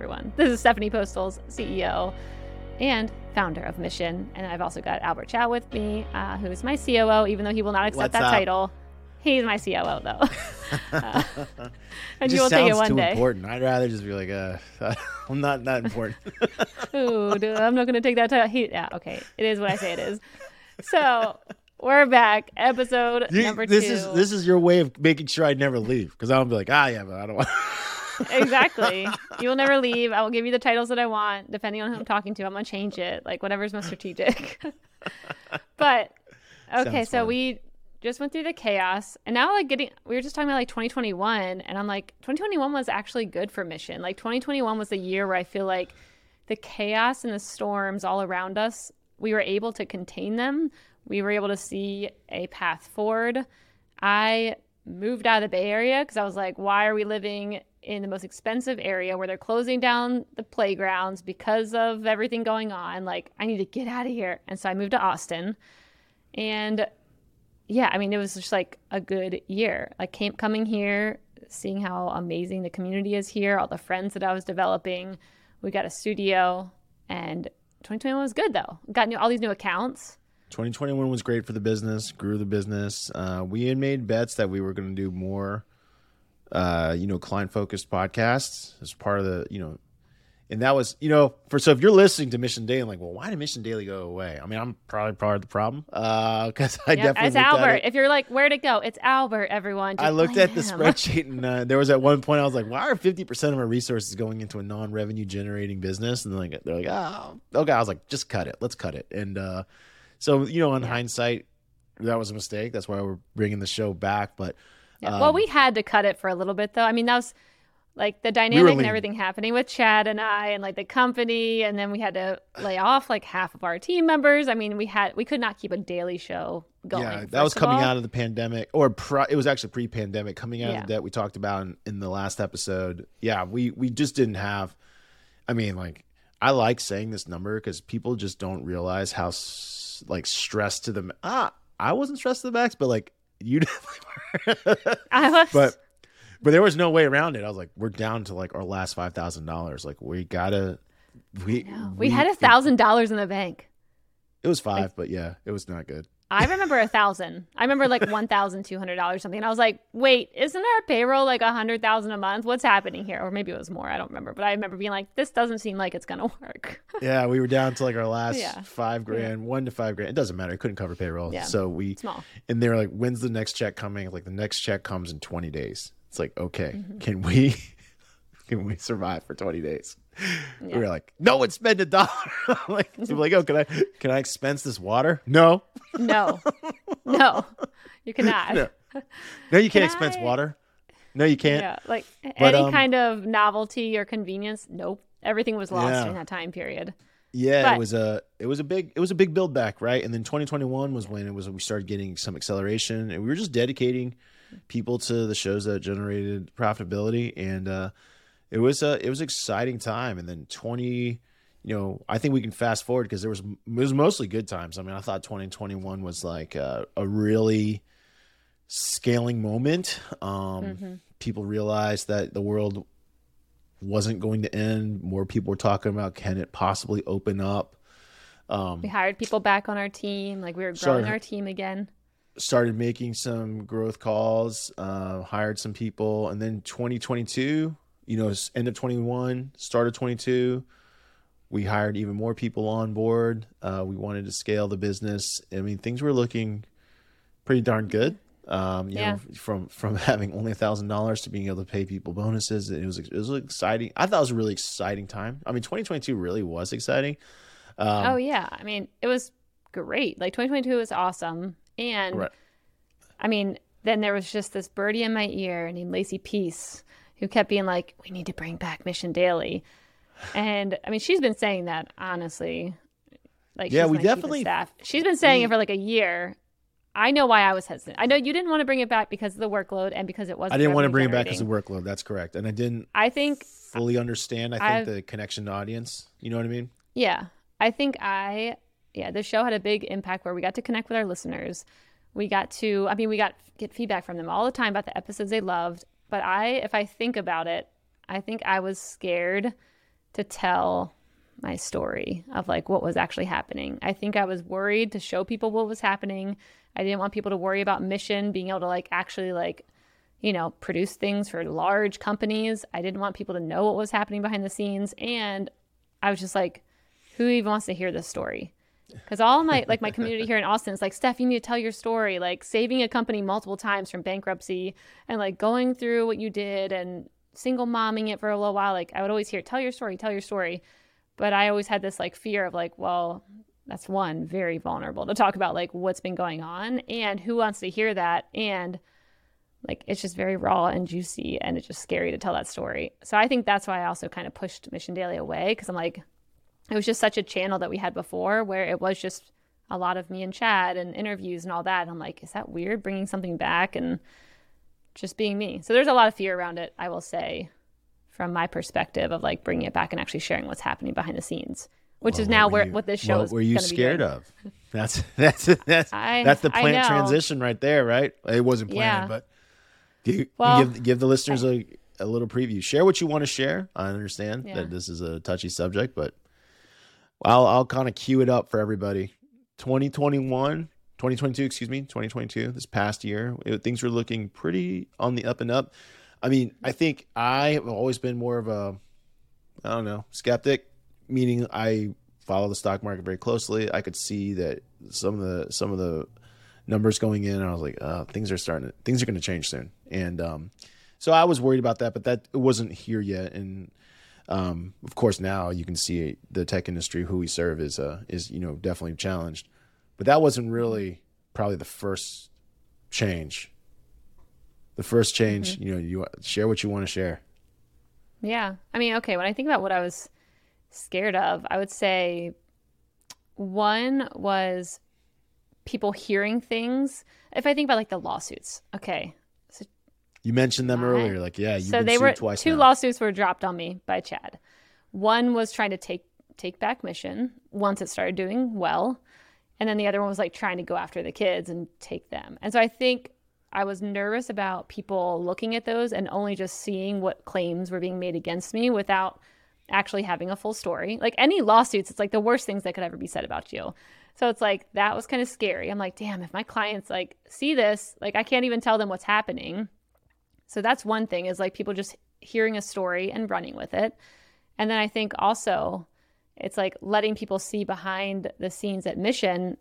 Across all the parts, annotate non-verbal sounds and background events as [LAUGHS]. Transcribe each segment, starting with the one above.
everyone. This is Stephanie Postles, CEO and founder of Mission. And I've also got Albert Chow with me, uh, who's my COO, even though he will not accept What's that up? title. He's my COO, though. [LAUGHS] Uh, and you will take it one too day. important. I'd rather just be like, uh, [LAUGHS] I'm not that important. [LAUGHS] Ooh, dude, I'm not going to take that title. He, yeah, okay. It is what I say it is. So we're back. Episode You- number this two. is this is your way of making sure I never leave because I'll be like, ah, yeah, but I don't want. Exactly. You will never leave. I will give you the titles that I want, depending on who I'm talking to. I'm gonna change it, like whatever's most strategic. [LAUGHS] but okay, Sounds so fun. we just went through the chaos, and now like getting, we were just talking about like 2021, and I'm like, 2021 was actually good for Mission. Like 2021 was the year where I feel like the chaos and the storms all around us, we were able to contain them. We were able to see a path forward. I moved out of the Bay Area because I was like, why are we living in the most expensive area where they're closing down the playgrounds because of everything going on? Like, I need to get out of here. And so I moved to Austin. And yeah, I mean, it was just like a good year. Like, came, coming here, seeing how amazing the community is here, all the friends that I was developing. We got a studio, and 2021 was good though. Got new, all these new accounts. 2021 was great for the business, grew the business. Uh, we had made bets that we were going to do more, uh, you know, client focused podcasts as part of the, you know, and that was, you know, for so if you're listening to Mission Daily, and like, well, why did Mission Daily go away? I mean, I'm probably part of the problem Uh because I Yeah, definitely it's Albert. it. If you're like, where'd it go? It's Albert, everyone. Just I looked at the spreadsheet [LAUGHS] and uh, there was at one point I was like, why are 50% of our resources going into a non-revenue generating business? And like, they're like, oh, okay. I was like, just cut it. Let's cut it. And uh, so, you know, in hindsight, that was a mistake. That's why we're bringing the show back. But Yeah. um, well, we had to cut it for a little bit, though. I mean, that was like the dynamic and everything happening with Chad and I, and like the company, and then we had to lay off like half of our team members. I mean, we had we could not keep a daily show going. yeah, that was coming all. out of the pandemic or pri- it was actually pre-pandemic coming out Yeah. of that we talked about in, in the last episode. Yeah, we, we just didn't have, I mean, like, I like saying this number because people just don't realize how like stressed to the ah I wasn't stressed to the max, but like you [LAUGHS] definitely were. I was, but but there was no way around it. I was like, we're down to like our last five thousand dollars. Like we gotta we we, had a thousand dollars in the bank. It was five, but yeah, it was not good. I remember a thousand. I remember like [LAUGHS] one thousand two hundred dollars something. And I was like, wait, isn't our payroll like a hundred thousand a month? What's happening here? Or maybe it was more. I don't remember. But I remember being like, this doesn't seem like it's gonna [LAUGHS] work. Yeah, we were down to like our last Yeah. five grand, one to five grand. It doesn't matter. It couldn't cover payroll. Yeah. So we Small. and they were like, when's the next check coming? Like the next check comes in 20 days. It's like, okay, Mm-hmm. can we we survive for 20 days? We were like, no one spend a dollar. [LAUGHS] like, were like, oh, can I can I expense this water? No. No, no, you cannot. No. No, you can't Can expense I- water. No, you can't. Yeah, like But, any um, kind of novelty or convenience. Nope, everything was lost Yeah. during that time period. Yeah, But- it was a it was a big it was a big build back, right? And then 2021 was when it was we started getting some acceleration, and we were just dedicating people to the shows that generated profitability, and uh, it was a it was exciting time. And then 20, you know, I think we can fast forward because there was it was mostly good times. I mean, I thought 2021 was like a, a really scaling moment. Um, People realized that the world wasn't going to end. More people were talking about can it possibly open up. Um, We hired people back on our team. Like we were growing Sorry. our team again. Started making some growth calls, uh, hired some people, and then 2022, you know, end of 21, start of 22, we hired even more people on board. Uh, we wanted to scale the business. I mean, things were looking pretty darn good. Um, you Yeah. know, from from [LAUGHS] having only a thousand dollars to being able to pay people bonuses, it was it was exciting. I thought it was a really exciting time. I mean, 2022 really was exciting. Um, oh yeah, I mean it was great. Like 2022 was awesome, and Right. I mean then there was just this birdie in my ear named Lacey Peace who kept being like, "We need to bring back Mission Daily," and I mean she's been saying that honestly. Like Yeah, we of definitely- staff. She's been saying it for like a year. I know why I was hesitant. I know you didn't want to bring it back because of the workload and because it wasn't. I didn't want to bring it back as a workload. That's correct, and I didn't I think fully understand. I think I've- the connection to audience. You know what I mean? Yeah. I think I, yeah, the show had a big impact where we got to connect with our listeners. We got to, I mean, we got get feedback from them all the time about the episodes they loved. But I, if I think about it, I think I was scared to tell my story of like what was actually happening. I think I was worried to show people what was happening. I didn't want people to worry about mission, being able to like actually like you know, produce things for large companies. I didn't want people to know what was happening behind the scenes and I was just like who even wants to hear this story? Because all my like my community [LAUGHS] here in Austin is like, Steph, you need to tell your story, like saving a company multiple times from bankruptcy and like going through what you did and single momming it for a little while. Like I would always hear, tell your story, tell your story. But I always had this like fear of like, well, that's one very vulnerable to talk about like what's been going on and who wants to hear that and like it's just very raw and juicy and it's just scary to tell that story. So I think that's why I also kind of pushed Mission Daily away because I'm like it was just such a channel that we had before where it was just a lot of me and Chad and interviews and all that. And I'm like, is that weird bringing something back and just being me? So there's a lot of fear around it, I will say, from my perspective of like bringing it back and actually sharing what's happening behind the scenes, which Well, is now what where you- what this show what is. were you scared of? [LAUGHS] That's that's that's I- that's the I planned transition right there, right? It wasn't planned, Yeah. but you, Well, give give the listeners a, a little preview. Share what you want to share. I understand Yeah. that this is a touchy subject, but I'll I'll kind of cue it up for everybody. 2021, 2022, excuse me, 2022. This past year, it- things were looking pretty on the up and up. I mean, I think I have always been more of a I don't know, skeptic, meaning I follow the stock market very closely. I could see that some of the some of the numbers going in, I was like, uh, things are starting to, things are going to change soon. And um, so I was worried about that, but that wasn't here yet. And um, of course, now you can see the tech industry, who we serve, is uh, is you know definitely challenged. But that wasn't really probably the first change. The first change, you know, you share what you want to share. Yeah. I mean, okay, when I think about what I was scared of, I would say one was people hearing things. If I think about like the lawsuits, okay. You mentioned them earlier, like yeah, you've so they were twice two now. lawsuits were dropped on me by Chad. One was trying to take take back mission once it started doing well, and then the other one was like trying to go after the kids and take them. And so I think I was nervous about people looking at those and only just seeing what claims were being made against me without actually having a full story. Like any lawsuits, it's like the worst things that could ever be said about you. So it's like that was kind of scary. I'm like, damn, if my clients like see this, like I can't even tell them what's happening. So that's one thing is like people just hearing a story and running with it. And then I think also it's like letting people see behind the scenes at Mission.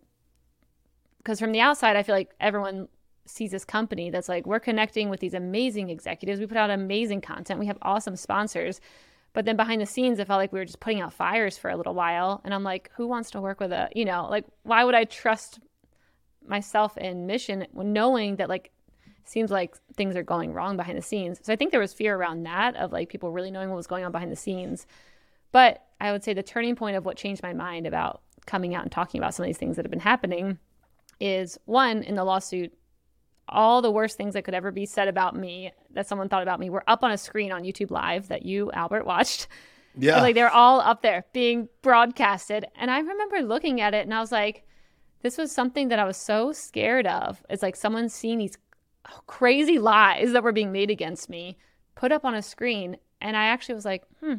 Because from the outside, I feel like everyone sees this company that's like, we're connecting with these amazing executives. We put out amazing content. We have awesome sponsors. But then behind the scenes, it felt like we were just putting out fires for a little while. And I'm like, who wants to work with a, you know, like, why would I trust myself in Mission knowing that, like, seems like things are going wrong behind the scenes. So I think there was fear around that of like people really knowing what was going on behind the scenes. But I would say the turning point of what changed my mind about coming out and talking about some of these things that have been happening is one in the lawsuit all the worst things that could ever be said about me that someone thought about me were up on a screen on YouTube live that you Albert watched. [LAUGHS] Yeah, And, like they're all up there being broadcasted. And I remember looking at it and I was like, this was something that I was so scared of. It's like someone seeing these crazy lies that were being made against me put up on a screen. And I actually was like, hmm,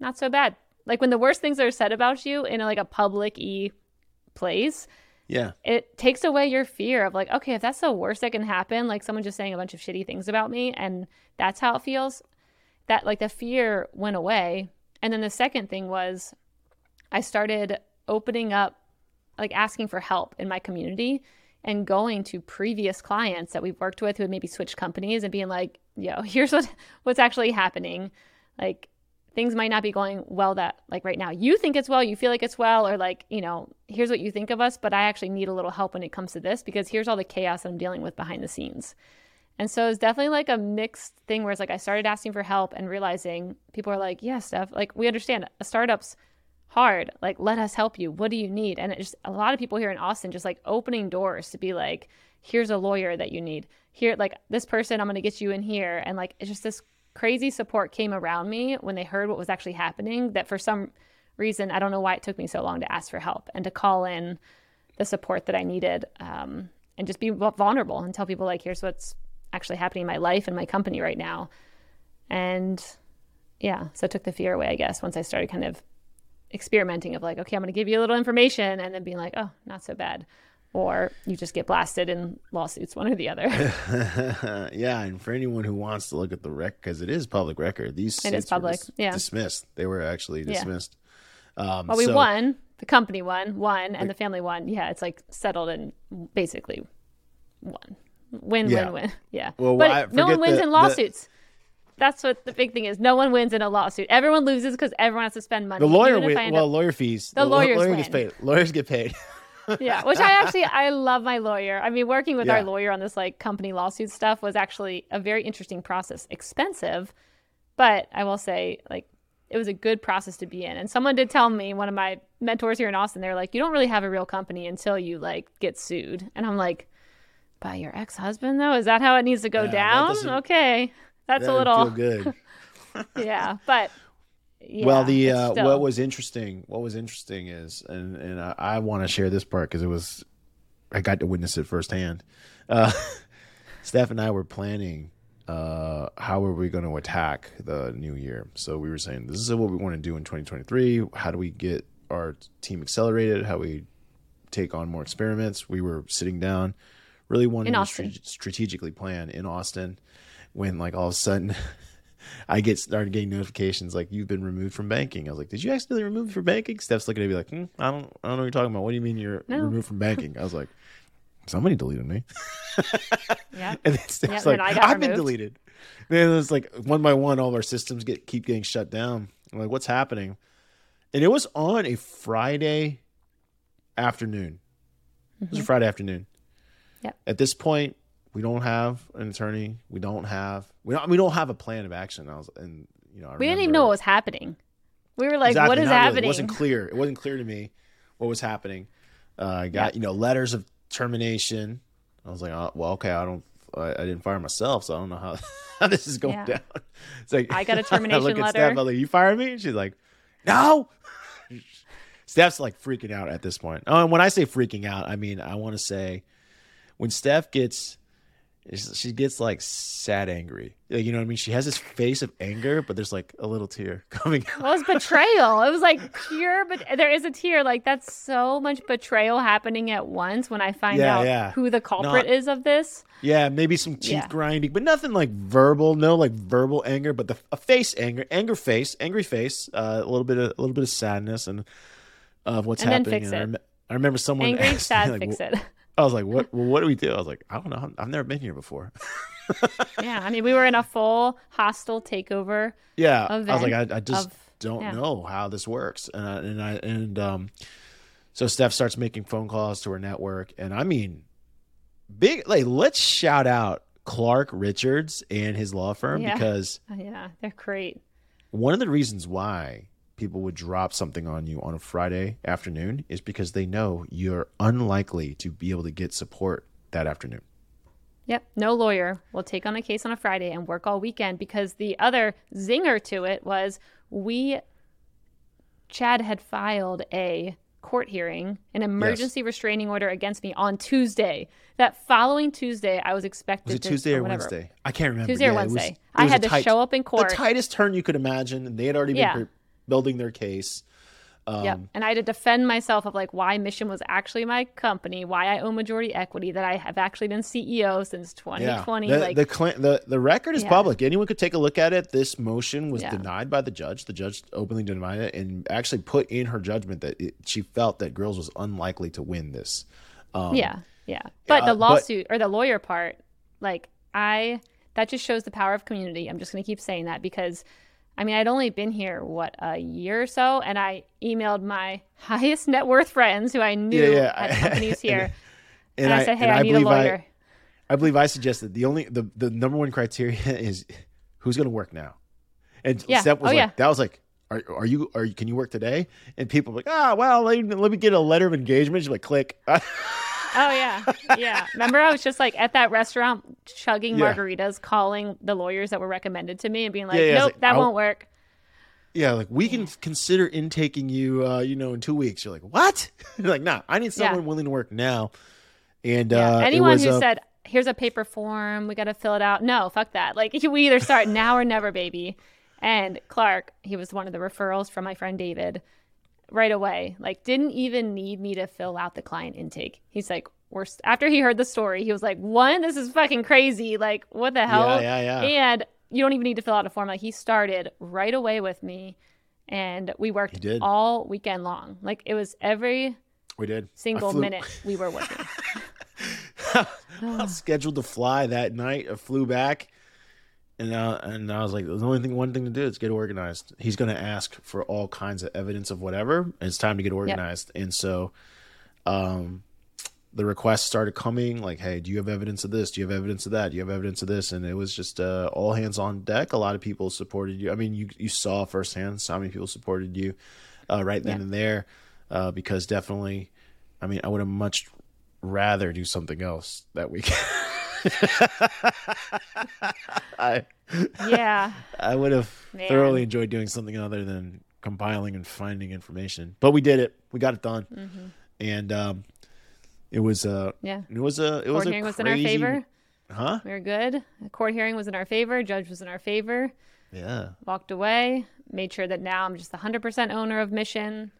not so bad. Like when the worst things are said about you in like a public e place, yeah, it takes away your fear of like, okay, if that's the worst that can happen, like someone just saying a bunch of shitty things about me and that's how it feels, that like the fear went away. And then the second thing was I started opening up, like asking for help in my community and going to previous clients that we've worked with who had maybe switched companies and being like, yo, [LAUGHS] here's what what's actually happening. Like things might not be going well that like right now you think it's well you feel like it's well or like you know here's what you think of us but i actually need a little help when it comes to this because here's all the chaos that i'm dealing with behind the scenes and so it's definitely like a mixed thing where it's like i started asking for help and realizing people are like yeah steph like we understand a startup's hard like let us help you. What do you need? And it just a lot of people here in austin just like opening doors to be like here's a lawyer that you need. Here like this person i'm to get you in here. And like it's just this crazy support came around me when they heard what was actually happening that for some reason i don't know why it took me so long to ask for help and to call in the support that i needed um, and just be vulnerable and tell people like here's what's actually happening in my life and my company right now. And yeah, so it took the fear away, I guess, once I started kind of experimenting of like, okay, I'm going to give you a little information, and then being like, oh, not so bad, or you just get blasted in lawsuits, one or the other. [LAUGHS] yeah, and for anyone who wants to look at the rec, because it is public record, these It is public, dis- yeah. dismissed. They were actually Yeah. dismissed. Um, well, we so- won. The company won, won, and the family won. Yeah, it's like settled and basically won. Win, Yeah. win, win. Yeah. Well, but no one wins the- in the- lawsuits. That's what the big thing is. No one wins in a lawsuit. Everyone loses because everyone has to spend money. The lawyer, Even if win, I end well, up- lawyer fees. The law- lawyers lawyer gets paid. Lawyers get paid. [LAUGHS] yeah, which I actually [LAUGHS] I love my lawyer. I mean, working with Yeah. our lawyer on this like company lawsuit stuff was actually a very interesting process. Expensive, but I will say like it was a good process to be in. And someone did tell me one of my mentors here in Austin, they're like, you don't really have a real company until you like get sued. And I'm like, by your ex husband though? Is that how it needs to go Yeah, down? Okay, that's a That would little good. [LAUGHS] yeah, but. Yeah, well, the uh, still- what was interesting, what was interesting is, and and I, I want to share this part because it was, I got to witness it firsthand. Uh, [LAUGHS] Steph and I were planning uh, how are we going to attack the new year. So we were saying this is what we want to do in 2023. How do we get our team accelerated? How we take on more experiments? We were sitting down, really wanting to strategically plan in Austin. When like all of a sudden. [LAUGHS] I get started getting notifications like you've been removed from banking. I was like, "Did you accidentally remove from banking?" Steph's looking at me like, hmm, "I don't, I don't know what you're talking about. What do you mean you're No. removed from banking?" I was like, "Somebody deleted me." [LAUGHS] yeah. [LAUGHS] And then Steph's Yeah, like, then I got "I've been deleted." Then it's like one by one, all of our systems get keep getting shut down. I'm like, "What's happening?" And it was on a Friday afternoon. It was a Friday afternoon. Mm-hmm. At this point, we don't have an attorney. We don't have we don't we don't have a plan of action. I was and you know I We didn't even know what was happening. We were like, Exactly, what is not really. happening? It wasn't clear. It wasn't clear to me what was happening. Uh, I got you know letters of termination. I was like, oh, well, okay, I don't, I, I didn't fire myself, so I don't know how, [LAUGHS] how this is going Yeah. down. It's like I got a [LAUGHS] look termination at letter. Steph, I'm like, you fired me? She's like, no. [LAUGHS] Steph's like freaking out at this point. Oh, and when I say freaking out, I mean I want to say when Steph gets she gets like sad angry. Like, you know what I mean? She has this face of anger, but there's like a little tear [LAUGHS] coming out. Well, it was betrayal. It was like pure, but there is a tear. Like that's so much betrayal happening at once. When I find Yeah, out yeah. who the culprit Not- is of this, Yeah, maybe some teeth Yeah. grinding, but nothing like verbal. No, like verbal anger, but the a face anger, anger face, angry face, uh, a little bit of a little bit of sadness and of what's And happening. I, rem- I remember someone angry, [LAUGHS] asked me, sad, like, fix it. I was like, "What? Well, what do we do?" I was like, "I don't know. I've never been here before." [LAUGHS] yeah, I mean, we were in a full hostile takeover. Yeah, I was like, I, I just of- don't yeah. know how this works, and I, and I and um, so Steph starts making phone calls to her network, and I mean, big like let's shout out Clark Richards and his law firm Yeah. because [LAUGHS] yeah, they're great. one of the reasons why people would drop something on you on a Friday afternoon is because they know you're unlikely to be able to get support that afternoon. Yep, no lawyer will take on a case on a Friday and work all weekend because the other zinger to it was we, Chad had filed a court hearing, an emergency restraining order against me on Tuesday. That following Tuesday, I was expected Was it to Tuesday or whatever. Wednesday? I can't remember. Tuesday or Yeah, it was- Wednesday. it I had to tight- show up in court. The tightest turn you could imagine, and they had already been Yeah. pre- building their case. Um, Yep. And I had to defend myself of like why Mission was actually my company, why I own majority equity, that I have actually been CEO since 2020. The, like, the, the the record is Yeah. public. Anyone could take a look at it. This motion was Yeah. denied by the judge. The judge openly denied it and actually put in her judgment that it, she felt that Girls was unlikely to win this. Um, yeah, yeah. But uh, the but- lawsuit or the lawyer part, like I, that just shows the power of community. I'm just going to keep saying that because, I mean, I'd only been here what a year or so, and I emailed my [LAUGHS] highest net worth friends who I knew Yeah, yeah. had companies [LAUGHS] here, and, and, I, said, "Hey, and I, need a believe lawyer." I, I believe I suggested the only the, the number one criteria [LAUGHS] is who's going to work now. And Yeah. Steph was Oh, like, yeah. that was like, are, are you are you can you work today? And people were like, ah, well, let me, let me get a letter of engagement. She's like, click. Oh yeah, yeah. Remember, I was just like at that restaurant chugging Yeah. margaritas, calling the lawyers that were recommended to me, and being like, Yeah, yeah, "Nope, like, that I'll- won't work." Yeah, like we can consider intaking you, uh, you know, in two weeks. You're like, what? You're [LAUGHS] like, nah, I need someone willing to work now. And uh, Anyone it was, who uh, said, "Here's a paper form, we got to fill it out," no, fuck that. Like [LAUGHS] we either start now or never, baby. And Clark, he was one of the referrals from my friend David right away. Like, didn't even need me to fill out the client intake. He's like, we're after he heard the story, he was like, one, this is fucking crazy. Like, what the hell? Yeah, yeah, yeah. And you don't even need to fill out a form. Like, he started right away with me and we worked all weekend long. Like, it was every We did. Single minute we were working. [LAUGHS] [SIGHS] I scheduled to fly that night. I flew back, and uh, and I was like, the only thing, one thing to do is get organized." He's going to ask for all kinds of evidence of whatever, and it's time to get organized. And so, um, the requests started coming. Like, "Hey, do you have evidence of this? Do you have evidence of that? Do you have evidence of this?" And it was just uh, all hands on deck. A lot of people supported you. I mean, you you saw firsthand how many people supported you uh, right then Yeah. and there, uh, because definitely. I mean, I would have much rather do something else that weekend. [LAUGHS] [LAUGHS] I yeah. I would have Man. thoroughly enjoyed doing something other than compiling and finding information. But we did it. We got it done. Mm-hmm. And um it was uh Yeah. it was a it was Court a hearing was in our favor. Huh? We were good. The court hearing was in our favor. Judge was in our favor. Yeah. Walked away. Made sure that now I'm just 100% owner of Mission.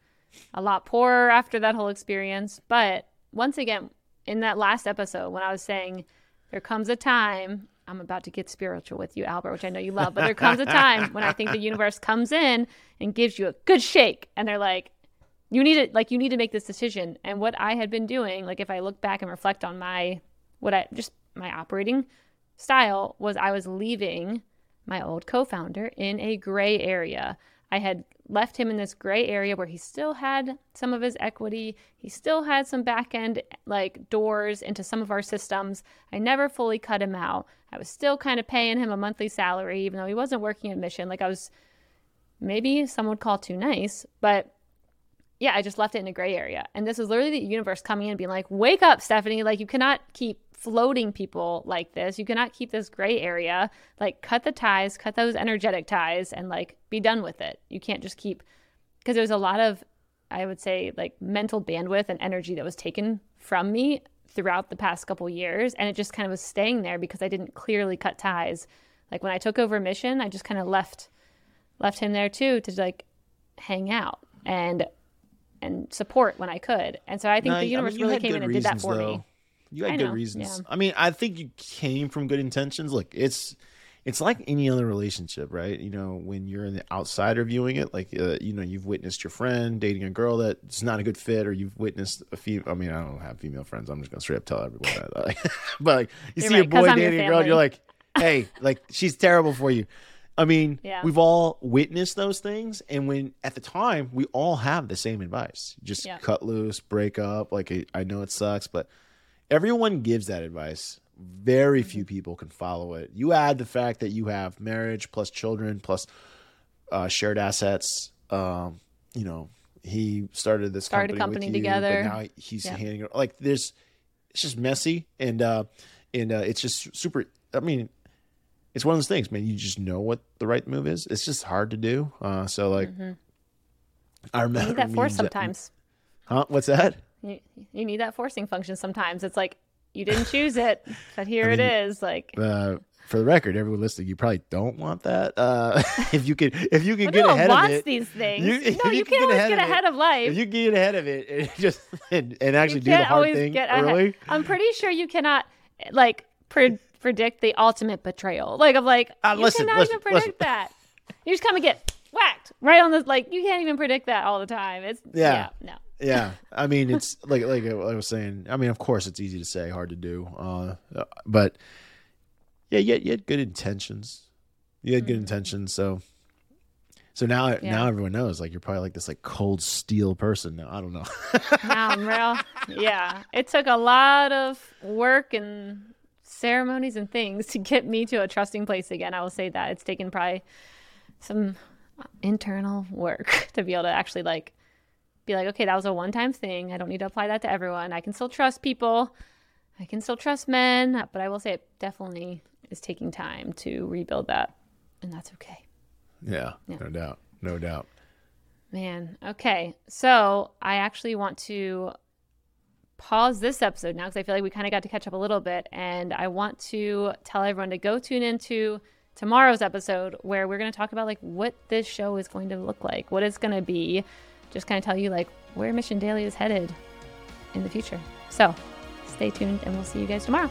A lot poorer after that whole experience. But once again, in that last episode, when I was saying there comes a time, I'm about to get spiritual with you, Albert, which I know you love, but there comes a time when I think the universe comes in and gives you a good shake. And they're like, you need to like you need to make this decision and what i had been doing like if i look back and reflect on my what i just my operating style was i was leaving my old co-founder in a gray area i had left him in this gray area where he still had some of his equity. He still had some back end like doors into some of our systems. I never fully cut him out. I was still kind of paying him a monthly salary even though he wasn't working at mission. Like i was maybe some would call too nice but yeah, I just left it in a gray area. And this is literally the universe coming in and being like, wake up, Stephanie. Like, you cannot keep floating people like this. You cannot keep this gray area. Like, cut the ties, cut those energetic ties, and like be done with it. You can't just keep, because there's a lot of, I would say, like mental bandwidth and energy that was taken from me throughout the past couple years. And it just kind of was staying there because I didn't clearly cut ties. Like, when I took over mission, I just kind of left, left him there too to like hang out. And and support when I could. And so I think No, the universe you really came in and did that for though. me. You had I good know, reasons. yeah. I mean, I think you came from good intentions. Look, it's it's like any other relationship, right? You know, when you're in the outsider viewing it, like uh, you know, you've witnessed your friend dating a girl that's not a good fit, or you've witnessed a female. I mean, I don't have female friends. I'm just gonna straight up tell everyone that. [LAUGHS] But like, you You're see right, a boy dating a girl, and you're like, hey, like she's terrible for you. I mean, Yeah. we've all witnessed those things, and when at the time we all have the same advice: just Yeah. cut loose, break up. Like I- I know it sucks, but everyone gives that advice. Very few Mm-hmm. people can follow it. You add the fact that you have marriage plus children plus uh, shared assets. Um, you know, he started this Started a company, with company you, together. Now he's Yeah. handing like there's. It's just messy and uh and uh it's just super. I mean, it's one of those things, man. You just know what the right move is. It's just hard to do. Uh, so like, I You remember need that force sometimes. Huh? What's that? You, you need that forcing function sometimes. It's like you didn't choose it, but here [LAUGHS] I mean, is. Like uh, for the record, everyone listening, you probably don't want that. Uh, [LAUGHS] if you could, if you could well, get no ahead of it, these things. You- [LAUGHS] no, you you, can can get always ahead get of it- ahead of life. if you get ahead of it, and just and, and actually You do the hard thing get ahead. early. I'm pretty sure you cannot like pre- predict the ultimate betrayal. Like of like Uh, you listen, cannot listen, even predict listen. that. You just come and get whacked right on the like. You can't even predict that all the time. It's Yeah. yeah, no. yeah, [LAUGHS] I mean, it's like like I was saying. I mean, of course, it's easy to say, hard to do. Uh, but yeah, you had, you had good intentions. You had good intentions, so. So now, Mm-hmm. Yeah. now everyone knows. Like you're probably like this like cold steel person. Now I don't know. [LAUGHS] Now I'm real. Yeah, it took a lot of work and ceremonies and things to get me to a trusting place again. I will say that it's taken probably some uh, internal work [LAUGHS] to be able to actually like be like, okay, that was a one-time thing. I don't need to apply that to everyone. I can still trust people. I can still trust men, but I will say it definitely is taking time to rebuild that, and that's okay. yeah, Yeah. no doubt, no doubt. Man, okay. So I actually want to pause this episode now because I feel like we kind of got to catch up a little bit. And I want to tell everyone to go tune into tomorrow's episode where we're going to talk about like what this show is going to look like, what it's going to be, just kind of tell you like where Mission Daily is headed in the future. So stay tuned and we'll see you guys tomorrow.